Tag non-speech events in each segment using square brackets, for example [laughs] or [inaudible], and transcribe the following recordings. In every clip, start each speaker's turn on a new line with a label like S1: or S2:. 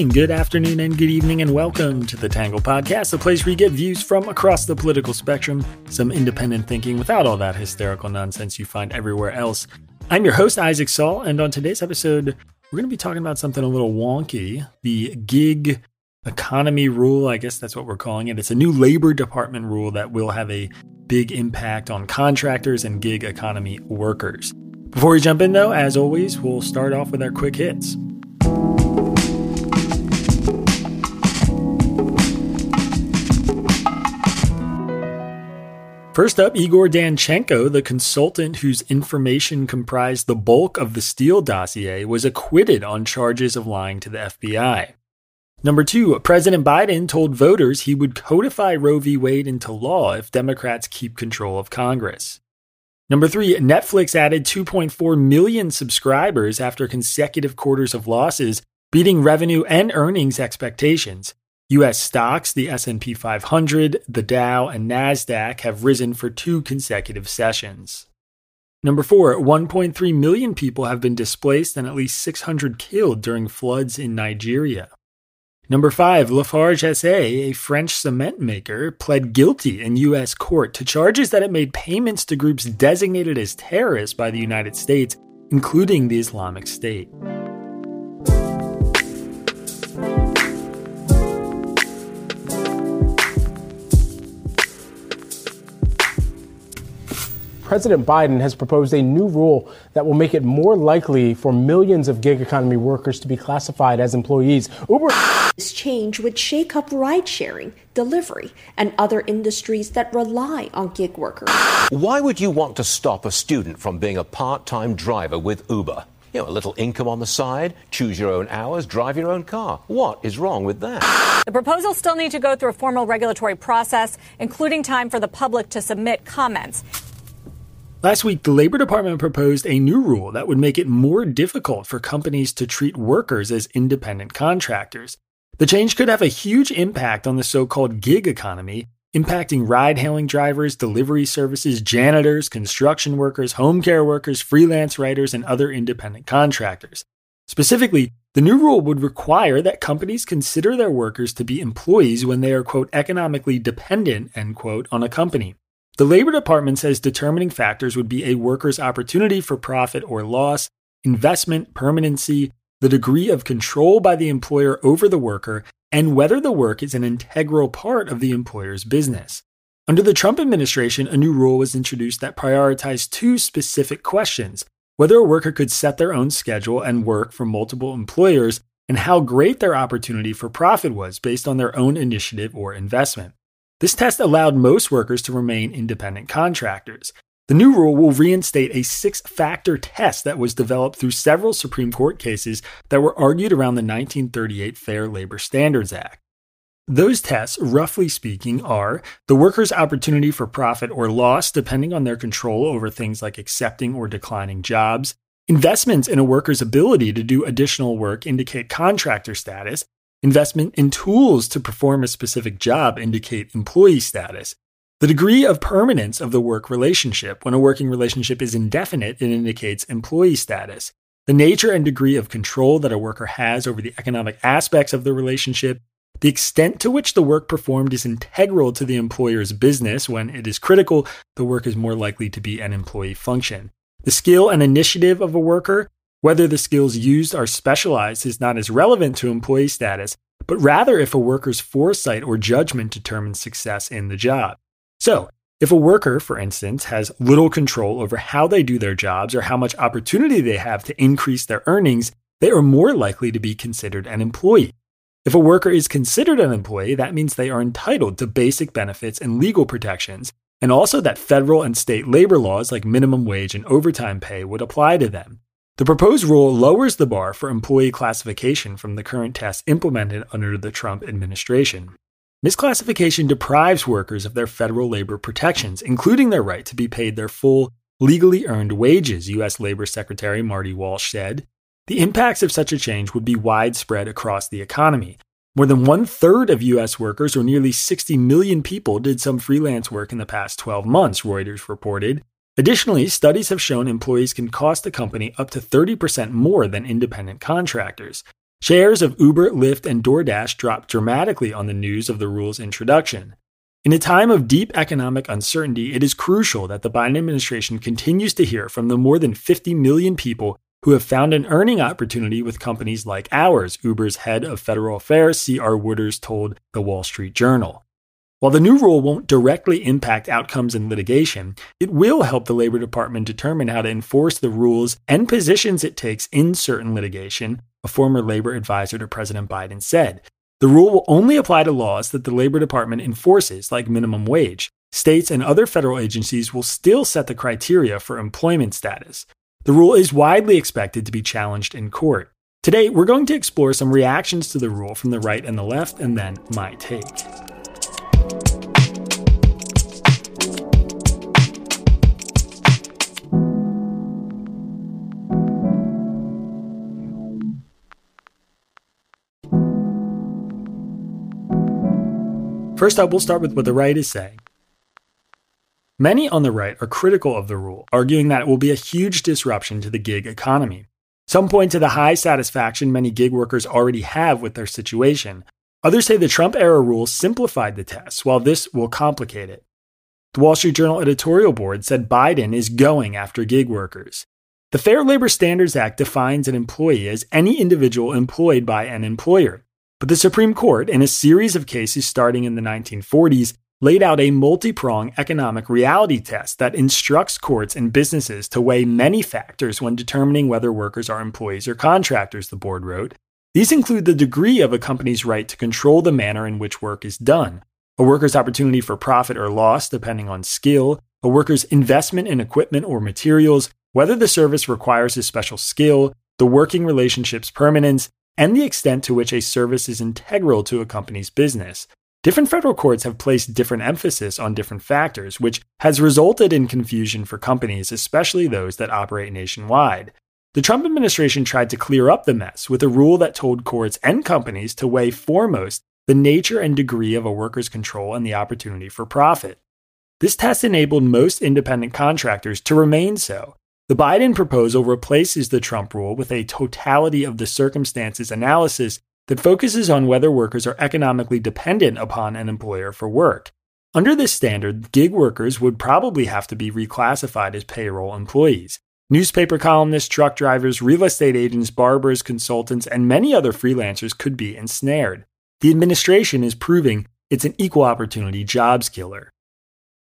S1: Morning, good afternoon, and good evening, and welcome to the Tangle Podcast, the place where you get views from across the political spectrum, some independent thinking without all that hysterical nonsense you find everywhere else. I'm your host, Isaac Saul, and on today's episode, we're going to be talking about something a little wonky the gig economy rule. I guess that's what we're calling it. It's a new Labor Department rule that will have a big impact on contractors and gig economy workers. Before we jump in, though, as always, we'll start off with our quick hits. First up, Igor Danchenko, the consultant whose information comprised the bulk of the Steele dossier, was acquitted on charges of lying to the FBI. Number two, President Biden told voters he would codify Roe v. Wade into law if Democrats keep control of Congress. Number three, Netflix added 2.4 million subscribers after consecutive quarters of losses, beating revenue and earnings expectations. US stocks, the S&P 500, the Dow, and Nasdaq have risen for two consecutive sessions. Number 4, 1.3 million people have been displaced and at least 600 killed during floods in Nigeria. Number 5, Lafarge SA, a French cement maker, pled guilty in US court to charges that it made payments to groups designated as terrorists by the United States, including the Islamic State.
S2: President Biden has proposed a new rule that will make it more likely for millions of gig economy workers to be classified as employees. Uber.
S3: This change would shake up ride sharing, delivery, and other industries that rely on gig workers.
S4: Why would you want to stop a student from being a part time driver with Uber? You know, a little income on the side, choose your own hours, drive your own car. What is wrong with that?
S5: The proposals still need to go through a formal regulatory process, including time for the public to submit comments.
S1: Last week, the Labor Department proposed a new rule that would make it more difficult for companies to treat workers as independent contractors. The change could have a huge impact on the so called gig economy, impacting ride hailing drivers, delivery services, janitors, construction workers, home care workers, freelance writers, and other independent contractors. Specifically, the new rule would require that companies consider their workers to be employees when they are, quote, economically dependent, end quote, on a company. The Labor Department says determining factors would be a worker's opportunity for profit or loss, investment, permanency, the degree of control by the employer over the worker, and whether the work is an integral part of the employer's business. Under the Trump administration, a new rule was introduced that prioritized two specific questions whether a worker could set their own schedule and work for multiple employers, and how great their opportunity for profit was based on their own initiative or investment. This test allowed most workers to remain independent contractors. The new rule will reinstate a six factor test that was developed through several Supreme Court cases that were argued around the 1938 Fair Labor Standards Act. Those tests, roughly speaking, are the worker's opportunity for profit or loss depending on their control over things like accepting or declining jobs. Investments in a worker's ability to do additional work indicate contractor status, Investment in tools to perform a specific job indicate employee status. The degree of permanence of the work relationship. When a working relationship is indefinite, it indicates employee status. The nature and degree of control that a worker has over the economic aspects of the relationship. The extent to which the work performed is integral to the employer's business. When it is critical, the work is more likely to be an employee function. The skill and initiative of a worker. Whether the skills used are specialized is not as relevant to employee status, but rather if a worker's foresight or judgment determines success in the job. So, if a worker, for instance, has little control over how they do their jobs or how much opportunity they have to increase their earnings, they are more likely to be considered an employee. If a worker is considered an employee, that means they are entitled to basic benefits and legal protections, and also that federal and state labor laws like minimum wage and overtime pay would apply to them. The proposed rule lowers the bar for employee classification from the current test implemented under the Trump administration. Misclassification deprives workers of their federal labor protections, including their right to be paid their full legally earned wages, U.S. Labor Secretary Marty Walsh said. The impacts of such a change would be widespread across the economy. More than one third of U.S. workers, or nearly 60 million people, did some freelance work in the past 12 months, Reuters reported. Additionally, studies have shown employees can cost a company up to 30% more than independent contractors. Shares of Uber, Lyft, and DoorDash dropped dramatically on the news of the rule's introduction. In a time of deep economic uncertainty, it is crucial that the Biden administration continues to hear from the more than 50 million people who have found an earning opportunity with companies like ours, Uber's head of federal affairs, C.R. Wooters, told the Wall Street Journal. While the new rule won't directly impact outcomes in litigation, it will help the Labor Department determine how to enforce the rules and positions it takes in certain litigation, a former labor advisor to President Biden said. The rule will only apply to laws that the Labor Department enforces, like minimum wage. States and other federal agencies will still set the criteria for employment status. The rule is widely expected to be challenged in court. Today, we're going to explore some reactions to the rule from the right and the left, and then my take. First up, we'll start with what the right is saying. Many on the right are critical of the rule, arguing that it will be a huge disruption to the gig economy. Some point to the high satisfaction many gig workers already have with their situation. Others say the Trump era rule simplified the test, while this will complicate it. The Wall Street Journal editorial board said Biden is going after gig workers. The Fair Labor Standards Act defines an employee as any individual employed by an employer. But the Supreme Court, in a series of cases starting in the 1940s, laid out a multi pronged economic reality test that instructs courts and businesses to weigh many factors when determining whether workers are employees or contractors, the board wrote. These include the degree of a company's right to control the manner in which work is done, a worker's opportunity for profit or loss depending on skill, a worker's investment in equipment or materials, whether the service requires a special skill, the working relationship's permanence, and the extent to which a service is integral to a company's business. Different federal courts have placed different emphasis on different factors, which has resulted in confusion for companies, especially those that operate nationwide. The Trump administration tried to clear up the mess with a rule that told courts and companies to weigh foremost the nature and degree of a worker's control and the opportunity for profit. This test enabled most independent contractors to remain so, the Biden proposal replaces the Trump rule with a totality of the circumstances analysis that focuses on whether workers are economically dependent upon an employer for work. Under this standard, gig workers would probably have to be reclassified as payroll employees. Newspaper columnists, truck drivers, real estate agents, barbers, consultants, and many other freelancers could be ensnared. The administration is proving it's an equal opportunity jobs killer.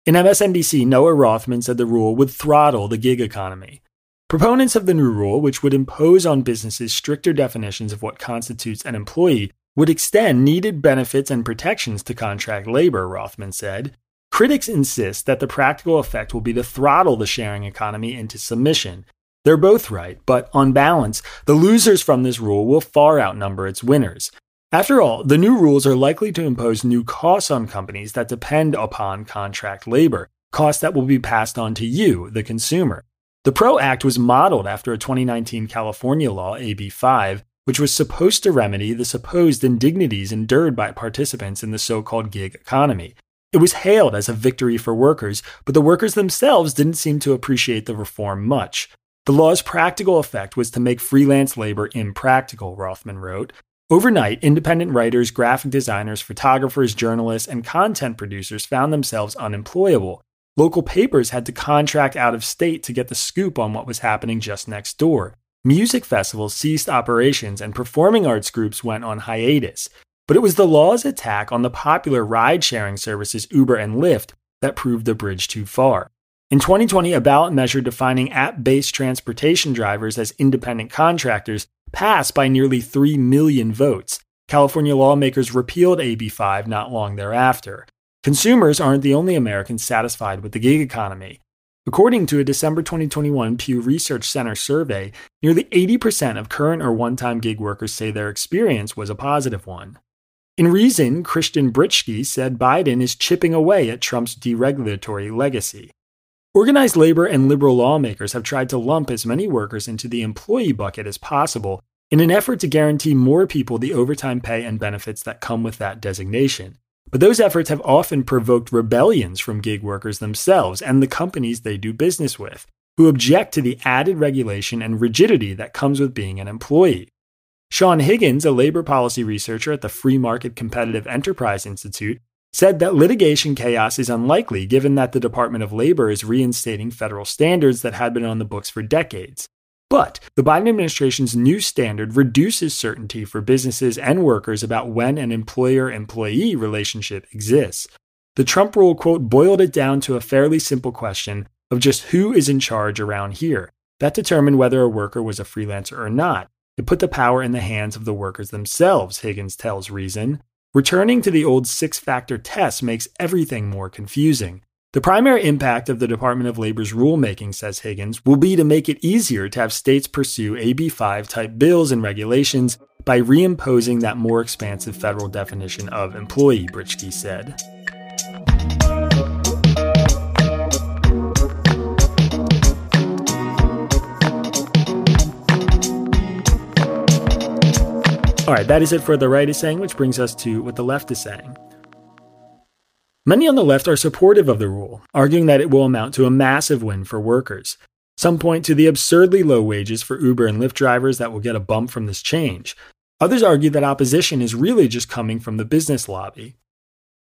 S1: In MSNBC, Noah Rothman said the rule would throttle the gig economy. Proponents of the new rule, which would impose on businesses stricter definitions of what constitutes an employee, would extend needed benefits and protections to contract labor, Rothman said. Critics insist that the practical effect will be to throttle the sharing economy into submission. They're both right, but on balance, the losers from this rule will far outnumber its winners. After all, the new rules are likely to impose new costs on companies that depend upon contract labor, costs that will be passed on to you, the consumer. The PRO Act was modeled after a 2019 California law, AB 5, which was supposed to remedy the supposed indignities endured by participants in the so called gig economy. It was hailed as a victory for workers, but the workers themselves didn't seem to appreciate the reform much. The law's practical effect was to make freelance labor impractical, Rothman wrote. Overnight, independent writers, graphic designers, photographers, journalists, and content producers found themselves unemployable. Local papers had to contract out of state to get the scoop on what was happening just next door. Music festivals ceased operations and performing arts groups went on hiatus. But it was the law's attack on the popular ride sharing services Uber and Lyft that proved the bridge too far. In 2020, a ballot measure defining app based transportation drivers as independent contractors passed by nearly 3 million votes. California lawmakers repealed AB 5 not long thereafter. Consumers aren't the only Americans satisfied with the gig economy. According to a December 2021 Pew Research Center survey, nearly 80% of current or one time gig workers say their experience was a positive one. In Reason, Christian Britschgi said Biden is chipping away at Trump's deregulatory legacy. Organized labor and liberal lawmakers have tried to lump as many workers into the employee bucket as possible in an effort to guarantee more people the overtime pay and benefits that come with that designation. But those efforts have often provoked rebellions from gig workers themselves and the companies they do business with, who object to the added regulation and rigidity that comes with being an employee. Sean Higgins, a labor policy researcher at the Free Market Competitive Enterprise Institute, said that litigation chaos is unlikely given that the Department of Labor is reinstating federal standards that had been on the books for decades. But the Biden administration's new standard reduces certainty for businesses and workers about when an employer employee relationship exists. The Trump rule, quote, boiled it down to a fairly simple question of just who is in charge around here. That determined whether a worker was a freelancer or not. It put the power in the hands of the workers themselves, Higgins tells Reason. Returning to the old six factor test makes everything more confusing. The primary impact of the Department of Labor's rulemaking, says Higgins, will be to make it easier to have states pursue AB 5 type bills and regulations by reimposing that more expansive federal definition of employee, Britschgi said. All right, that is it for the right is saying, which brings us to what the left is saying. Many on the left are supportive of the rule, arguing that it will amount to a massive win for workers. Some point to the absurdly low wages for Uber and Lyft drivers that will get a bump from this change. Others argue that opposition is really just coming from the business lobby.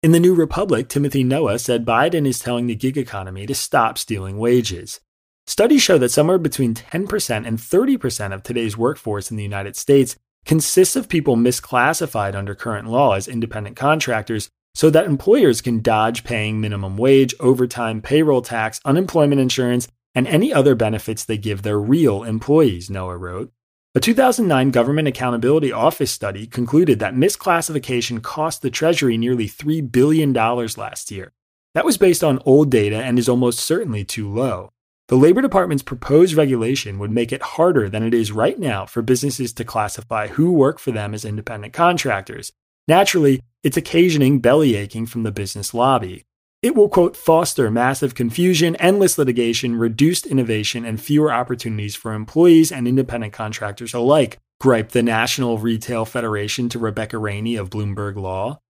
S1: In the New Republic, Timothy Noah said Biden is telling the gig economy to stop stealing wages. Studies show that somewhere between 10% and 30% of today's workforce in the United States consists of people misclassified under current law as independent contractors so that employers can dodge paying minimum wage, overtime, payroll tax, unemployment insurance, and any other benefits they give their real employees, Noah wrote. A 2009 Government Accountability Office study concluded that misclassification cost the Treasury nearly $3 billion last year. That was based on old data and is almost certainly too low. The Labor Department's proposed regulation would make it harder than it is right now for businesses to classify who work for them as independent contractors. Naturally, it's occasioning belly aching from the business lobby. It will, quote, foster massive confusion, endless litigation, reduced innovation, and fewer opportunities for employees and independent contractors alike, griped the National Retail Federation to Rebecca Rainey of Bloomberg Law.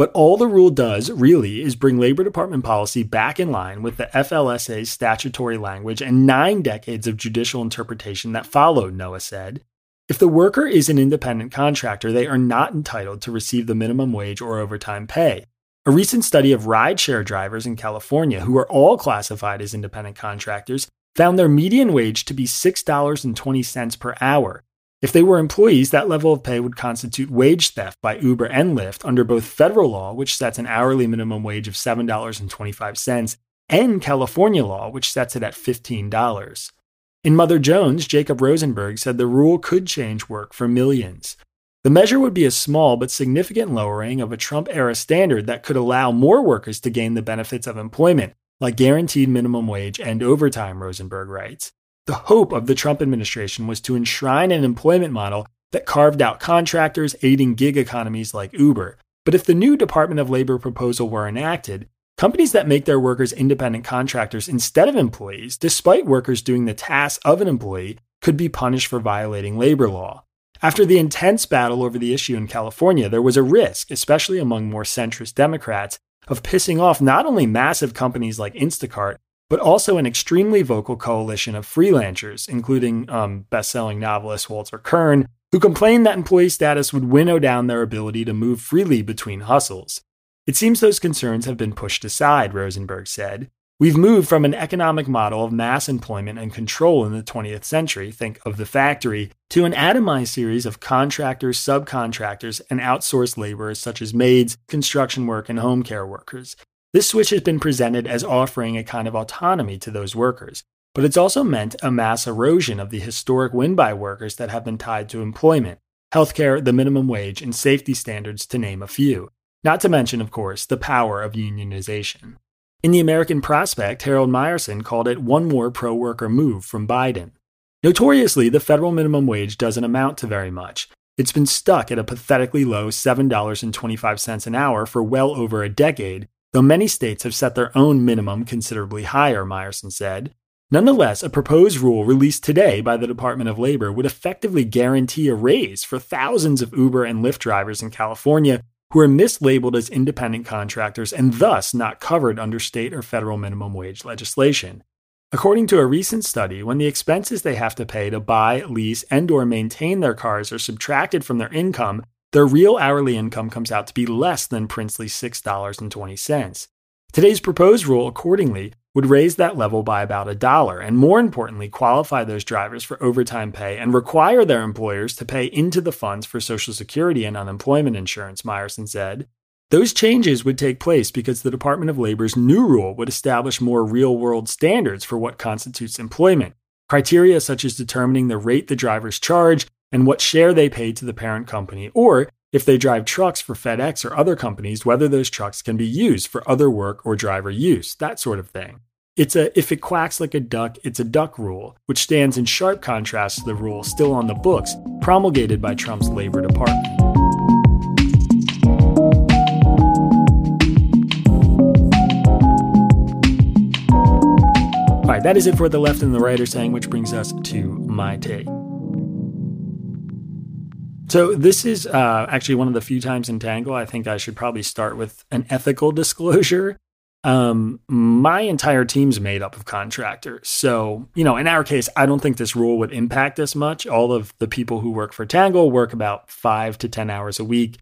S1: But all the rule does, really, is bring Labor Department policy back in line with the FLSA's statutory language and nine decades of judicial interpretation that followed, Noah said. If the worker is an independent contractor, they are not entitled to receive the minimum wage or overtime pay. A recent study of rideshare drivers in California, who are all classified as independent contractors, found their median wage to be $6.20 per hour, if they were employees, that level of pay would constitute wage theft by Uber and Lyft under both federal law, which sets an hourly minimum wage of $7.25, and California law, which sets it at $15. In Mother Jones, Jacob Rosenberg said the rule could change work for millions. The measure would be a small but significant lowering of a Trump era standard that could allow more workers to gain the benefits of employment, like guaranteed minimum wage and overtime, Rosenberg writes. The hope of the Trump administration was to enshrine an employment model that carved out contractors aiding gig economies like Uber. But if the new Department of Labor proposal were enacted, companies that make their workers independent contractors instead of employees, despite workers doing the tasks of an employee, could be punished for violating labor law. After the intense battle over the issue in California, there was a risk, especially among more centrist Democrats, of pissing off not only massive companies like Instacart, but also an extremely vocal coalition of freelancers, including um, best-selling novelist Walter Kirn, who complained that employee status would winnow down their ability to move freely between hustles. It seems those concerns have been pushed aside, Rosenberg said. We've moved from an economic model of mass employment and control in the 20th century, think of the factory, to an atomized series of contractors, subcontractors, and outsourced laborers such as maids, construction work, and home care workers. This switch has been presented as offering a kind of autonomy to those workers, but it's also meant a mass erosion of the historic win by workers that have been tied to employment, healthcare, the minimum wage, and safety standards, to name a few. Not to mention, of course, the power of unionization. In the American Prospect, Harold Meyerson called it one more pro worker move from Biden. Notoriously, the federal minimum wage doesn't amount to very much. It's been stuck at a pathetically low $7.25 an hour for well over a decade, though many states have set their own minimum considerably higher, Meyerson said. Nonetheless, a proposed rule released today by the Department of Labor would effectively guarantee a raise for thousands of Uber and Lyft drivers in California who are mislabeled as independent contractors and thus not covered under state or federal minimum wage legislation. According to a recent study, when the expenses they have to pay to buy, lease, and or maintain their cars are subtracted from their income, their real hourly income comes out to be less than princely $6.20. Today's proposed rule, accordingly, would raise that level by about a dollar and more importantly qualify those drivers for overtime pay and require their employers to pay into the funds for social security and unemployment insurance meyerson said those changes would take place because the department of labor's new rule would establish more real-world standards for what constitutes employment criteria such as determining the rate the drivers charge and what share they pay to the parent company or if they drive trucks for FedEx or other companies, whether those trucks can be used for other work or driver use, that sort of thing. It's a if it quacks like a duck, it's a duck rule, which stands in sharp contrast to the rule still on the books promulgated by Trump's Labor Department. All right, that is it for the left and the right are saying, which brings us to my take. So this is uh, actually one of the few times in Tangle I think I should probably start with an ethical [laughs] disclosure. Um, my entire team's made up of contractors. So, you know, in our case, I don't think this rule would impact us much. All of the people who work for Tangle work about five to 10 hours a week,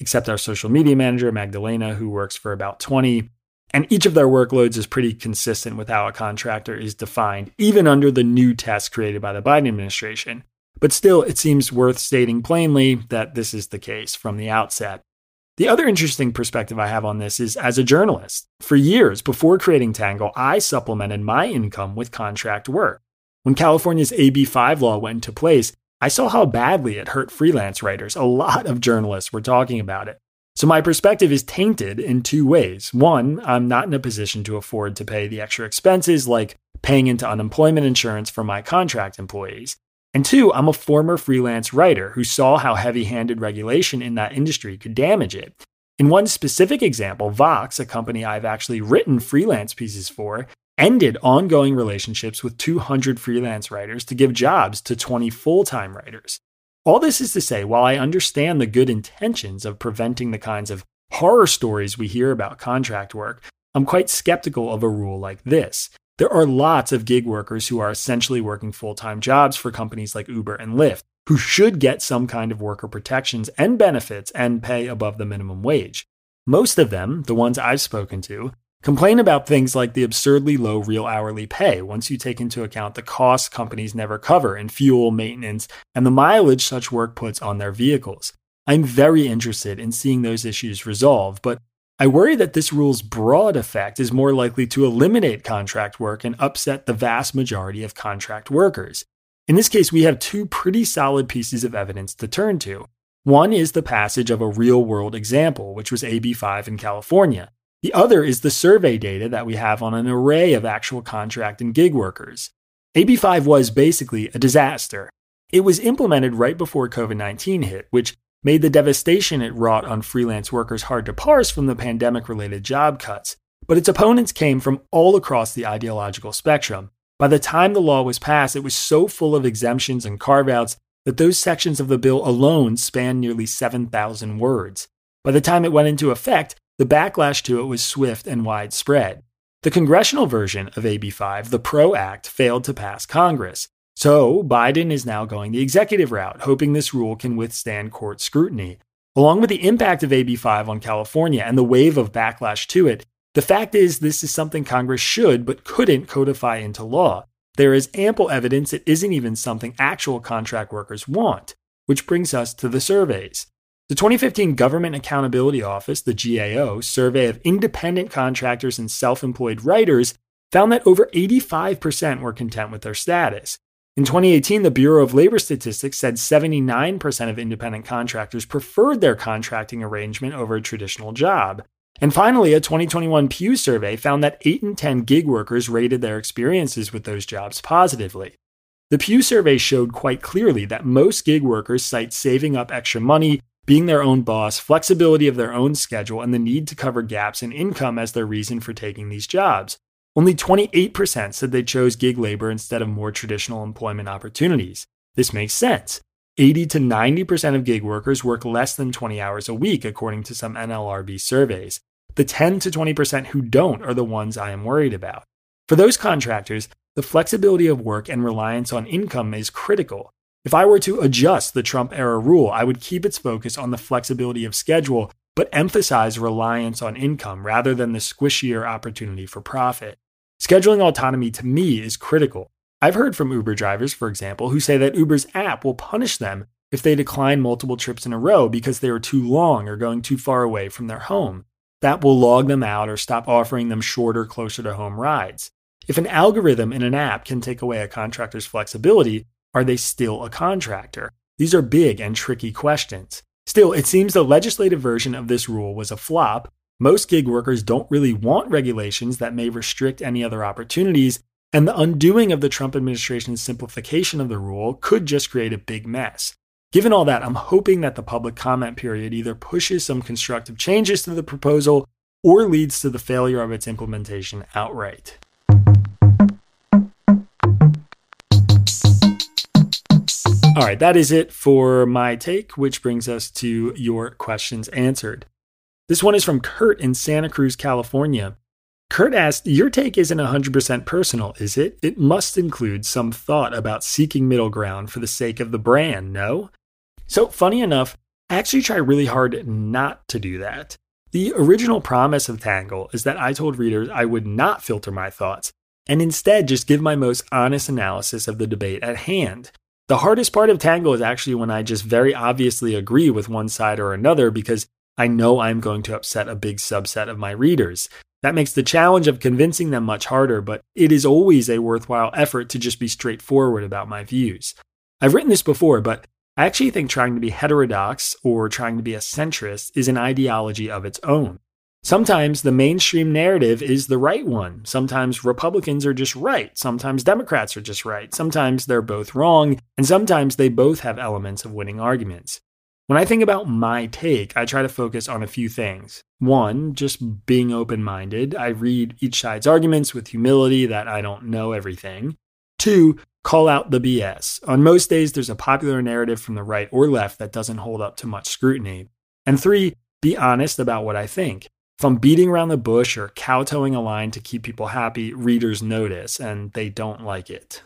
S1: except our social media manager, Magdalena, who works for about 20. And each of their workloads is pretty consistent with how a contractor is defined, even under the new test created by the Biden administration. But still, it seems worth stating plainly that this is the case from the outset. The other interesting perspective I have on this is as a journalist. For years before creating Tangle, I supplemented my income with contract work. When California's AB5 law went into place, I saw how badly it hurt freelance writers. A lot of journalists were talking about it. So my perspective is tainted in two ways. One, I'm not in a position to afford to pay the extra expenses like paying into unemployment insurance for my contract employees. And two, I'm a former freelance writer who saw how heavy handed regulation in that industry could damage it. In one specific example, Vox, a company I've actually written freelance pieces for, ended ongoing relationships with 200 freelance writers to give jobs to 20 full time writers. All this is to say, while I understand the good intentions of preventing the kinds of horror stories we hear about contract work, I'm quite skeptical of a rule like this. There are lots of gig workers who are essentially working full time jobs for companies like Uber and Lyft who should get some kind of worker protections and benefits and pay above the minimum wage. Most of them, the ones I've spoken to, complain about things like the absurdly low real hourly pay once you take into account the costs companies never cover in fuel, maintenance, and the mileage such work puts on their vehicles. I'm very interested in seeing those issues resolved, but I worry that this rule's broad effect is more likely to eliminate contract work and upset the vast majority of contract workers. In this case, we have two pretty solid pieces of evidence to turn to. One is the passage of a real world example, which was AB5 in California. The other is the survey data that we have on an array of actual contract and gig workers. AB5 was basically a disaster. It was implemented right before COVID 19 hit, which made the devastation it wrought on freelance workers hard to parse from the pandemic related job cuts. But its opponents came from all across the ideological spectrum. By the time the law was passed, it was so full of exemptions and carve outs that those sections of the bill alone spanned nearly 7,000 words. By the time it went into effect, the backlash to it was swift and widespread. The congressional version of AB 5, the PRO Act, failed to pass Congress. So, Biden is now going the executive route, hoping this rule can withstand court scrutiny. Along with the impact of AB5 on California and the wave of backlash to it, the fact is this is something Congress should but couldn't codify into law. There is ample evidence it isn't even something actual contract workers want, which brings us to the surveys. The 2015 Government Accountability Office, the GAO, survey of independent contractors and self employed writers found that over 85% were content with their status. In 2018, the Bureau of Labor Statistics said 79% of independent contractors preferred their contracting arrangement over a traditional job. And finally, a 2021 Pew survey found that 8 in 10 gig workers rated their experiences with those jobs positively. The Pew survey showed quite clearly that most gig workers cite saving up extra money being their own boss, flexibility of their own schedule, and the need to cover gaps in income as their reason for taking these jobs. Only 28% said they chose gig labor instead of more traditional employment opportunities. This makes sense. 80 to 90% of gig workers work less than 20 hours a week, according to some NLRB surveys. The 10 to 20% who don't are the ones I am worried about. For those contractors, the flexibility of work and reliance on income is critical. If I were to adjust the Trump era rule, I would keep its focus on the flexibility of schedule, but emphasize reliance on income rather than the squishier opportunity for profit. Scheduling autonomy to me is critical. I've heard from Uber drivers, for example, who say that Uber's app will punish them if they decline multiple trips in a row because they are too long or going too far away from their home. That will log them out or stop offering them shorter, closer to home rides. If an algorithm in an app can take away a contractor's flexibility, are they still a contractor? These are big and tricky questions. Still, it seems the legislative version of this rule was a flop. Most gig workers don't really want regulations that may restrict any other opportunities, and the undoing of the Trump administration's simplification of the rule could just create a big mess. Given all that, I'm hoping that the public comment period either pushes some constructive changes to the proposal or leads to the failure of its implementation outright. All right, that is it for my take, which brings us to your questions answered. This one is from Kurt in Santa Cruz, California. Kurt asked, Your take isn't 100% personal, is it? It must include some thought about seeking middle ground for the sake of the brand, no? So, funny enough, I actually try really hard not to do that. The original promise of Tangle is that I told readers I would not filter my thoughts and instead just give my most honest analysis of the debate at hand. The hardest part of Tangle is actually when I just very obviously agree with one side or another because I know I'm going to upset a big subset of my readers. That makes the challenge of convincing them much harder, but it is always a worthwhile effort to just be straightforward about my views. I've written this before, but I actually think trying to be heterodox or trying to be a centrist is an ideology of its own. Sometimes the mainstream narrative is the right one. Sometimes Republicans are just right. Sometimes Democrats are just right. Sometimes they're both wrong. And sometimes they both have elements of winning arguments. When I think about my take, I try to focus on a few things. One, just being open minded. I read each side's arguments with humility that I don't know everything. Two, call out the BS. On most days, there's a popular narrative from the right or left that doesn't hold up to much scrutiny. And three, be honest about what I think. If I'm beating around the bush or kowtowing a line to keep people happy, readers notice and they don't like it.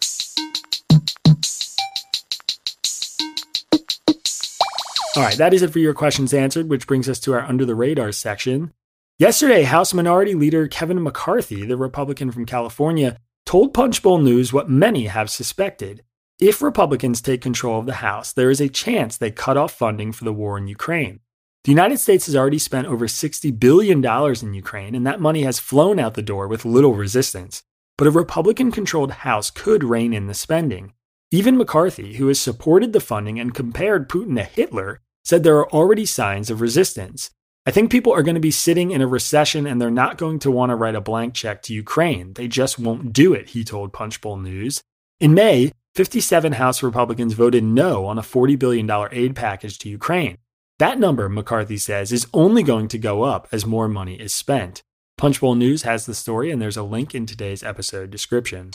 S1: All right, that is it for your questions answered, which brings us to our under the radar section. Yesterday, House Minority Leader Kevin McCarthy, the Republican from California, told Punchbowl News what many have suspected. If Republicans take control of the House, there is a chance they cut off funding for the war in Ukraine. The United States has already spent over $60 billion in Ukraine, and that money has flown out the door with little resistance. But a Republican controlled House could rein in the spending. Even McCarthy, who has supported the funding and compared Putin to Hitler, said there are already signs of resistance. I think people are going to be sitting in a recession and they're not going to want to write a blank check to Ukraine. They just won't do it, he told Punchbowl News. In May, 57 House Republicans voted no on a $40 billion aid package to Ukraine. That number, McCarthy says, is only going to go up as more money is spent. Punchbowl News has the story, and there's a link in today's episode description.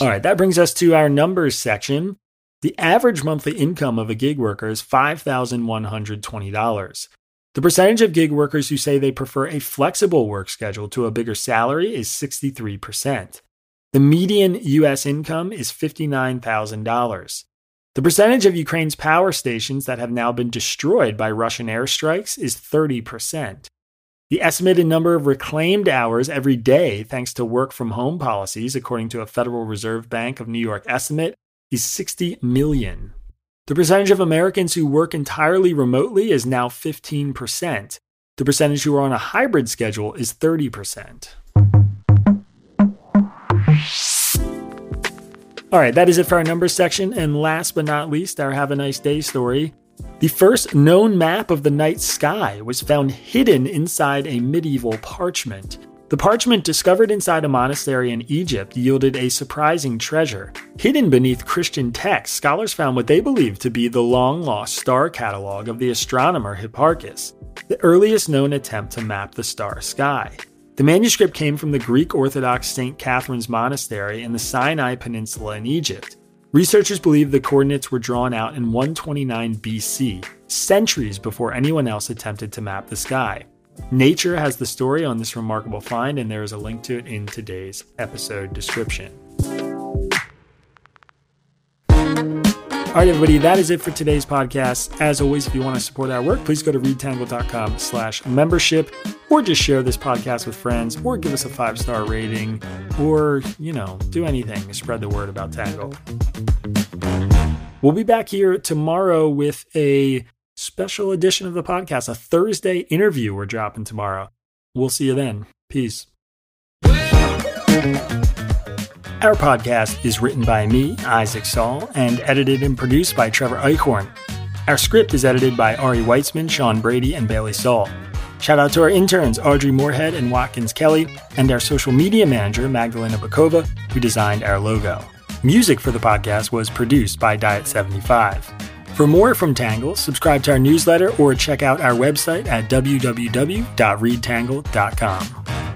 S1: All right, that brings us to our numbers section. The average monthly income of a gig worker is $5,120. The percentage of gig workers who say they prefer a flexible work schedule to a bigger salary is 63%. The median US income is $59,000. The percentage of Ukraine's power stations that have now been destroyed by Russian airstrikes is 30%. The estimated number of reclaimed hours every day, thanks to work from home policies, according to a Federal Reserve Bank of New York estimate, is 60 million. The percentage of Americans who work entirely remotely is now 15%. The percentage who are on a hybrid schedule is 30%. All right, that is it for our numbers section. And last but not least, our Have a Nice Day story. The first known map of the night sky was found hidden inside a medieval parchment. The parchment discovered inside a monastery in Egypt yielded a surprising treasure. Hidden beneath Christian texts, scholars found what they believed to be the long lost star catalog of the astronomer Hipparchus, the earliest known attempt to map the star sky. The manuscript came from the Greek Orthodox St. Catherine's Monastery in the Sinai Peninsula in Egypt. Researchers believe the coordinates were drawn out in 129 BC, centuries before anyone else attempted to map the sky. Nature has the story on this remarkable find, and there is a link to it in today's episode description. All right, everybody, that is it for today's podcast. As always, if you want to support our work, please go to readtangle.com slash membership or just share this podcast with friends or give us a five-star rating or, you know, do anything to spread the word about Tangle. We'll be back here tomorrow with a special edition of the podcast, a Thursday interview we're dropping tomorrow. We'll see you then. Peace. Our podcast is written by me, Isaac Saul, and edited and produced by Trevor Eichhorn. Our script is edited by Ari Weitzman, Sean Brady, and Bailey Saul. Shout out to our interns, Audrey Moorhead and Watkins Kelly, and our social media manager, Magdalena Bakova, who designed our logo. Music for the podcast was produced by Diet75. For more from Tangle, subscribe to our newsletter or check out our website at www.readtangle.com.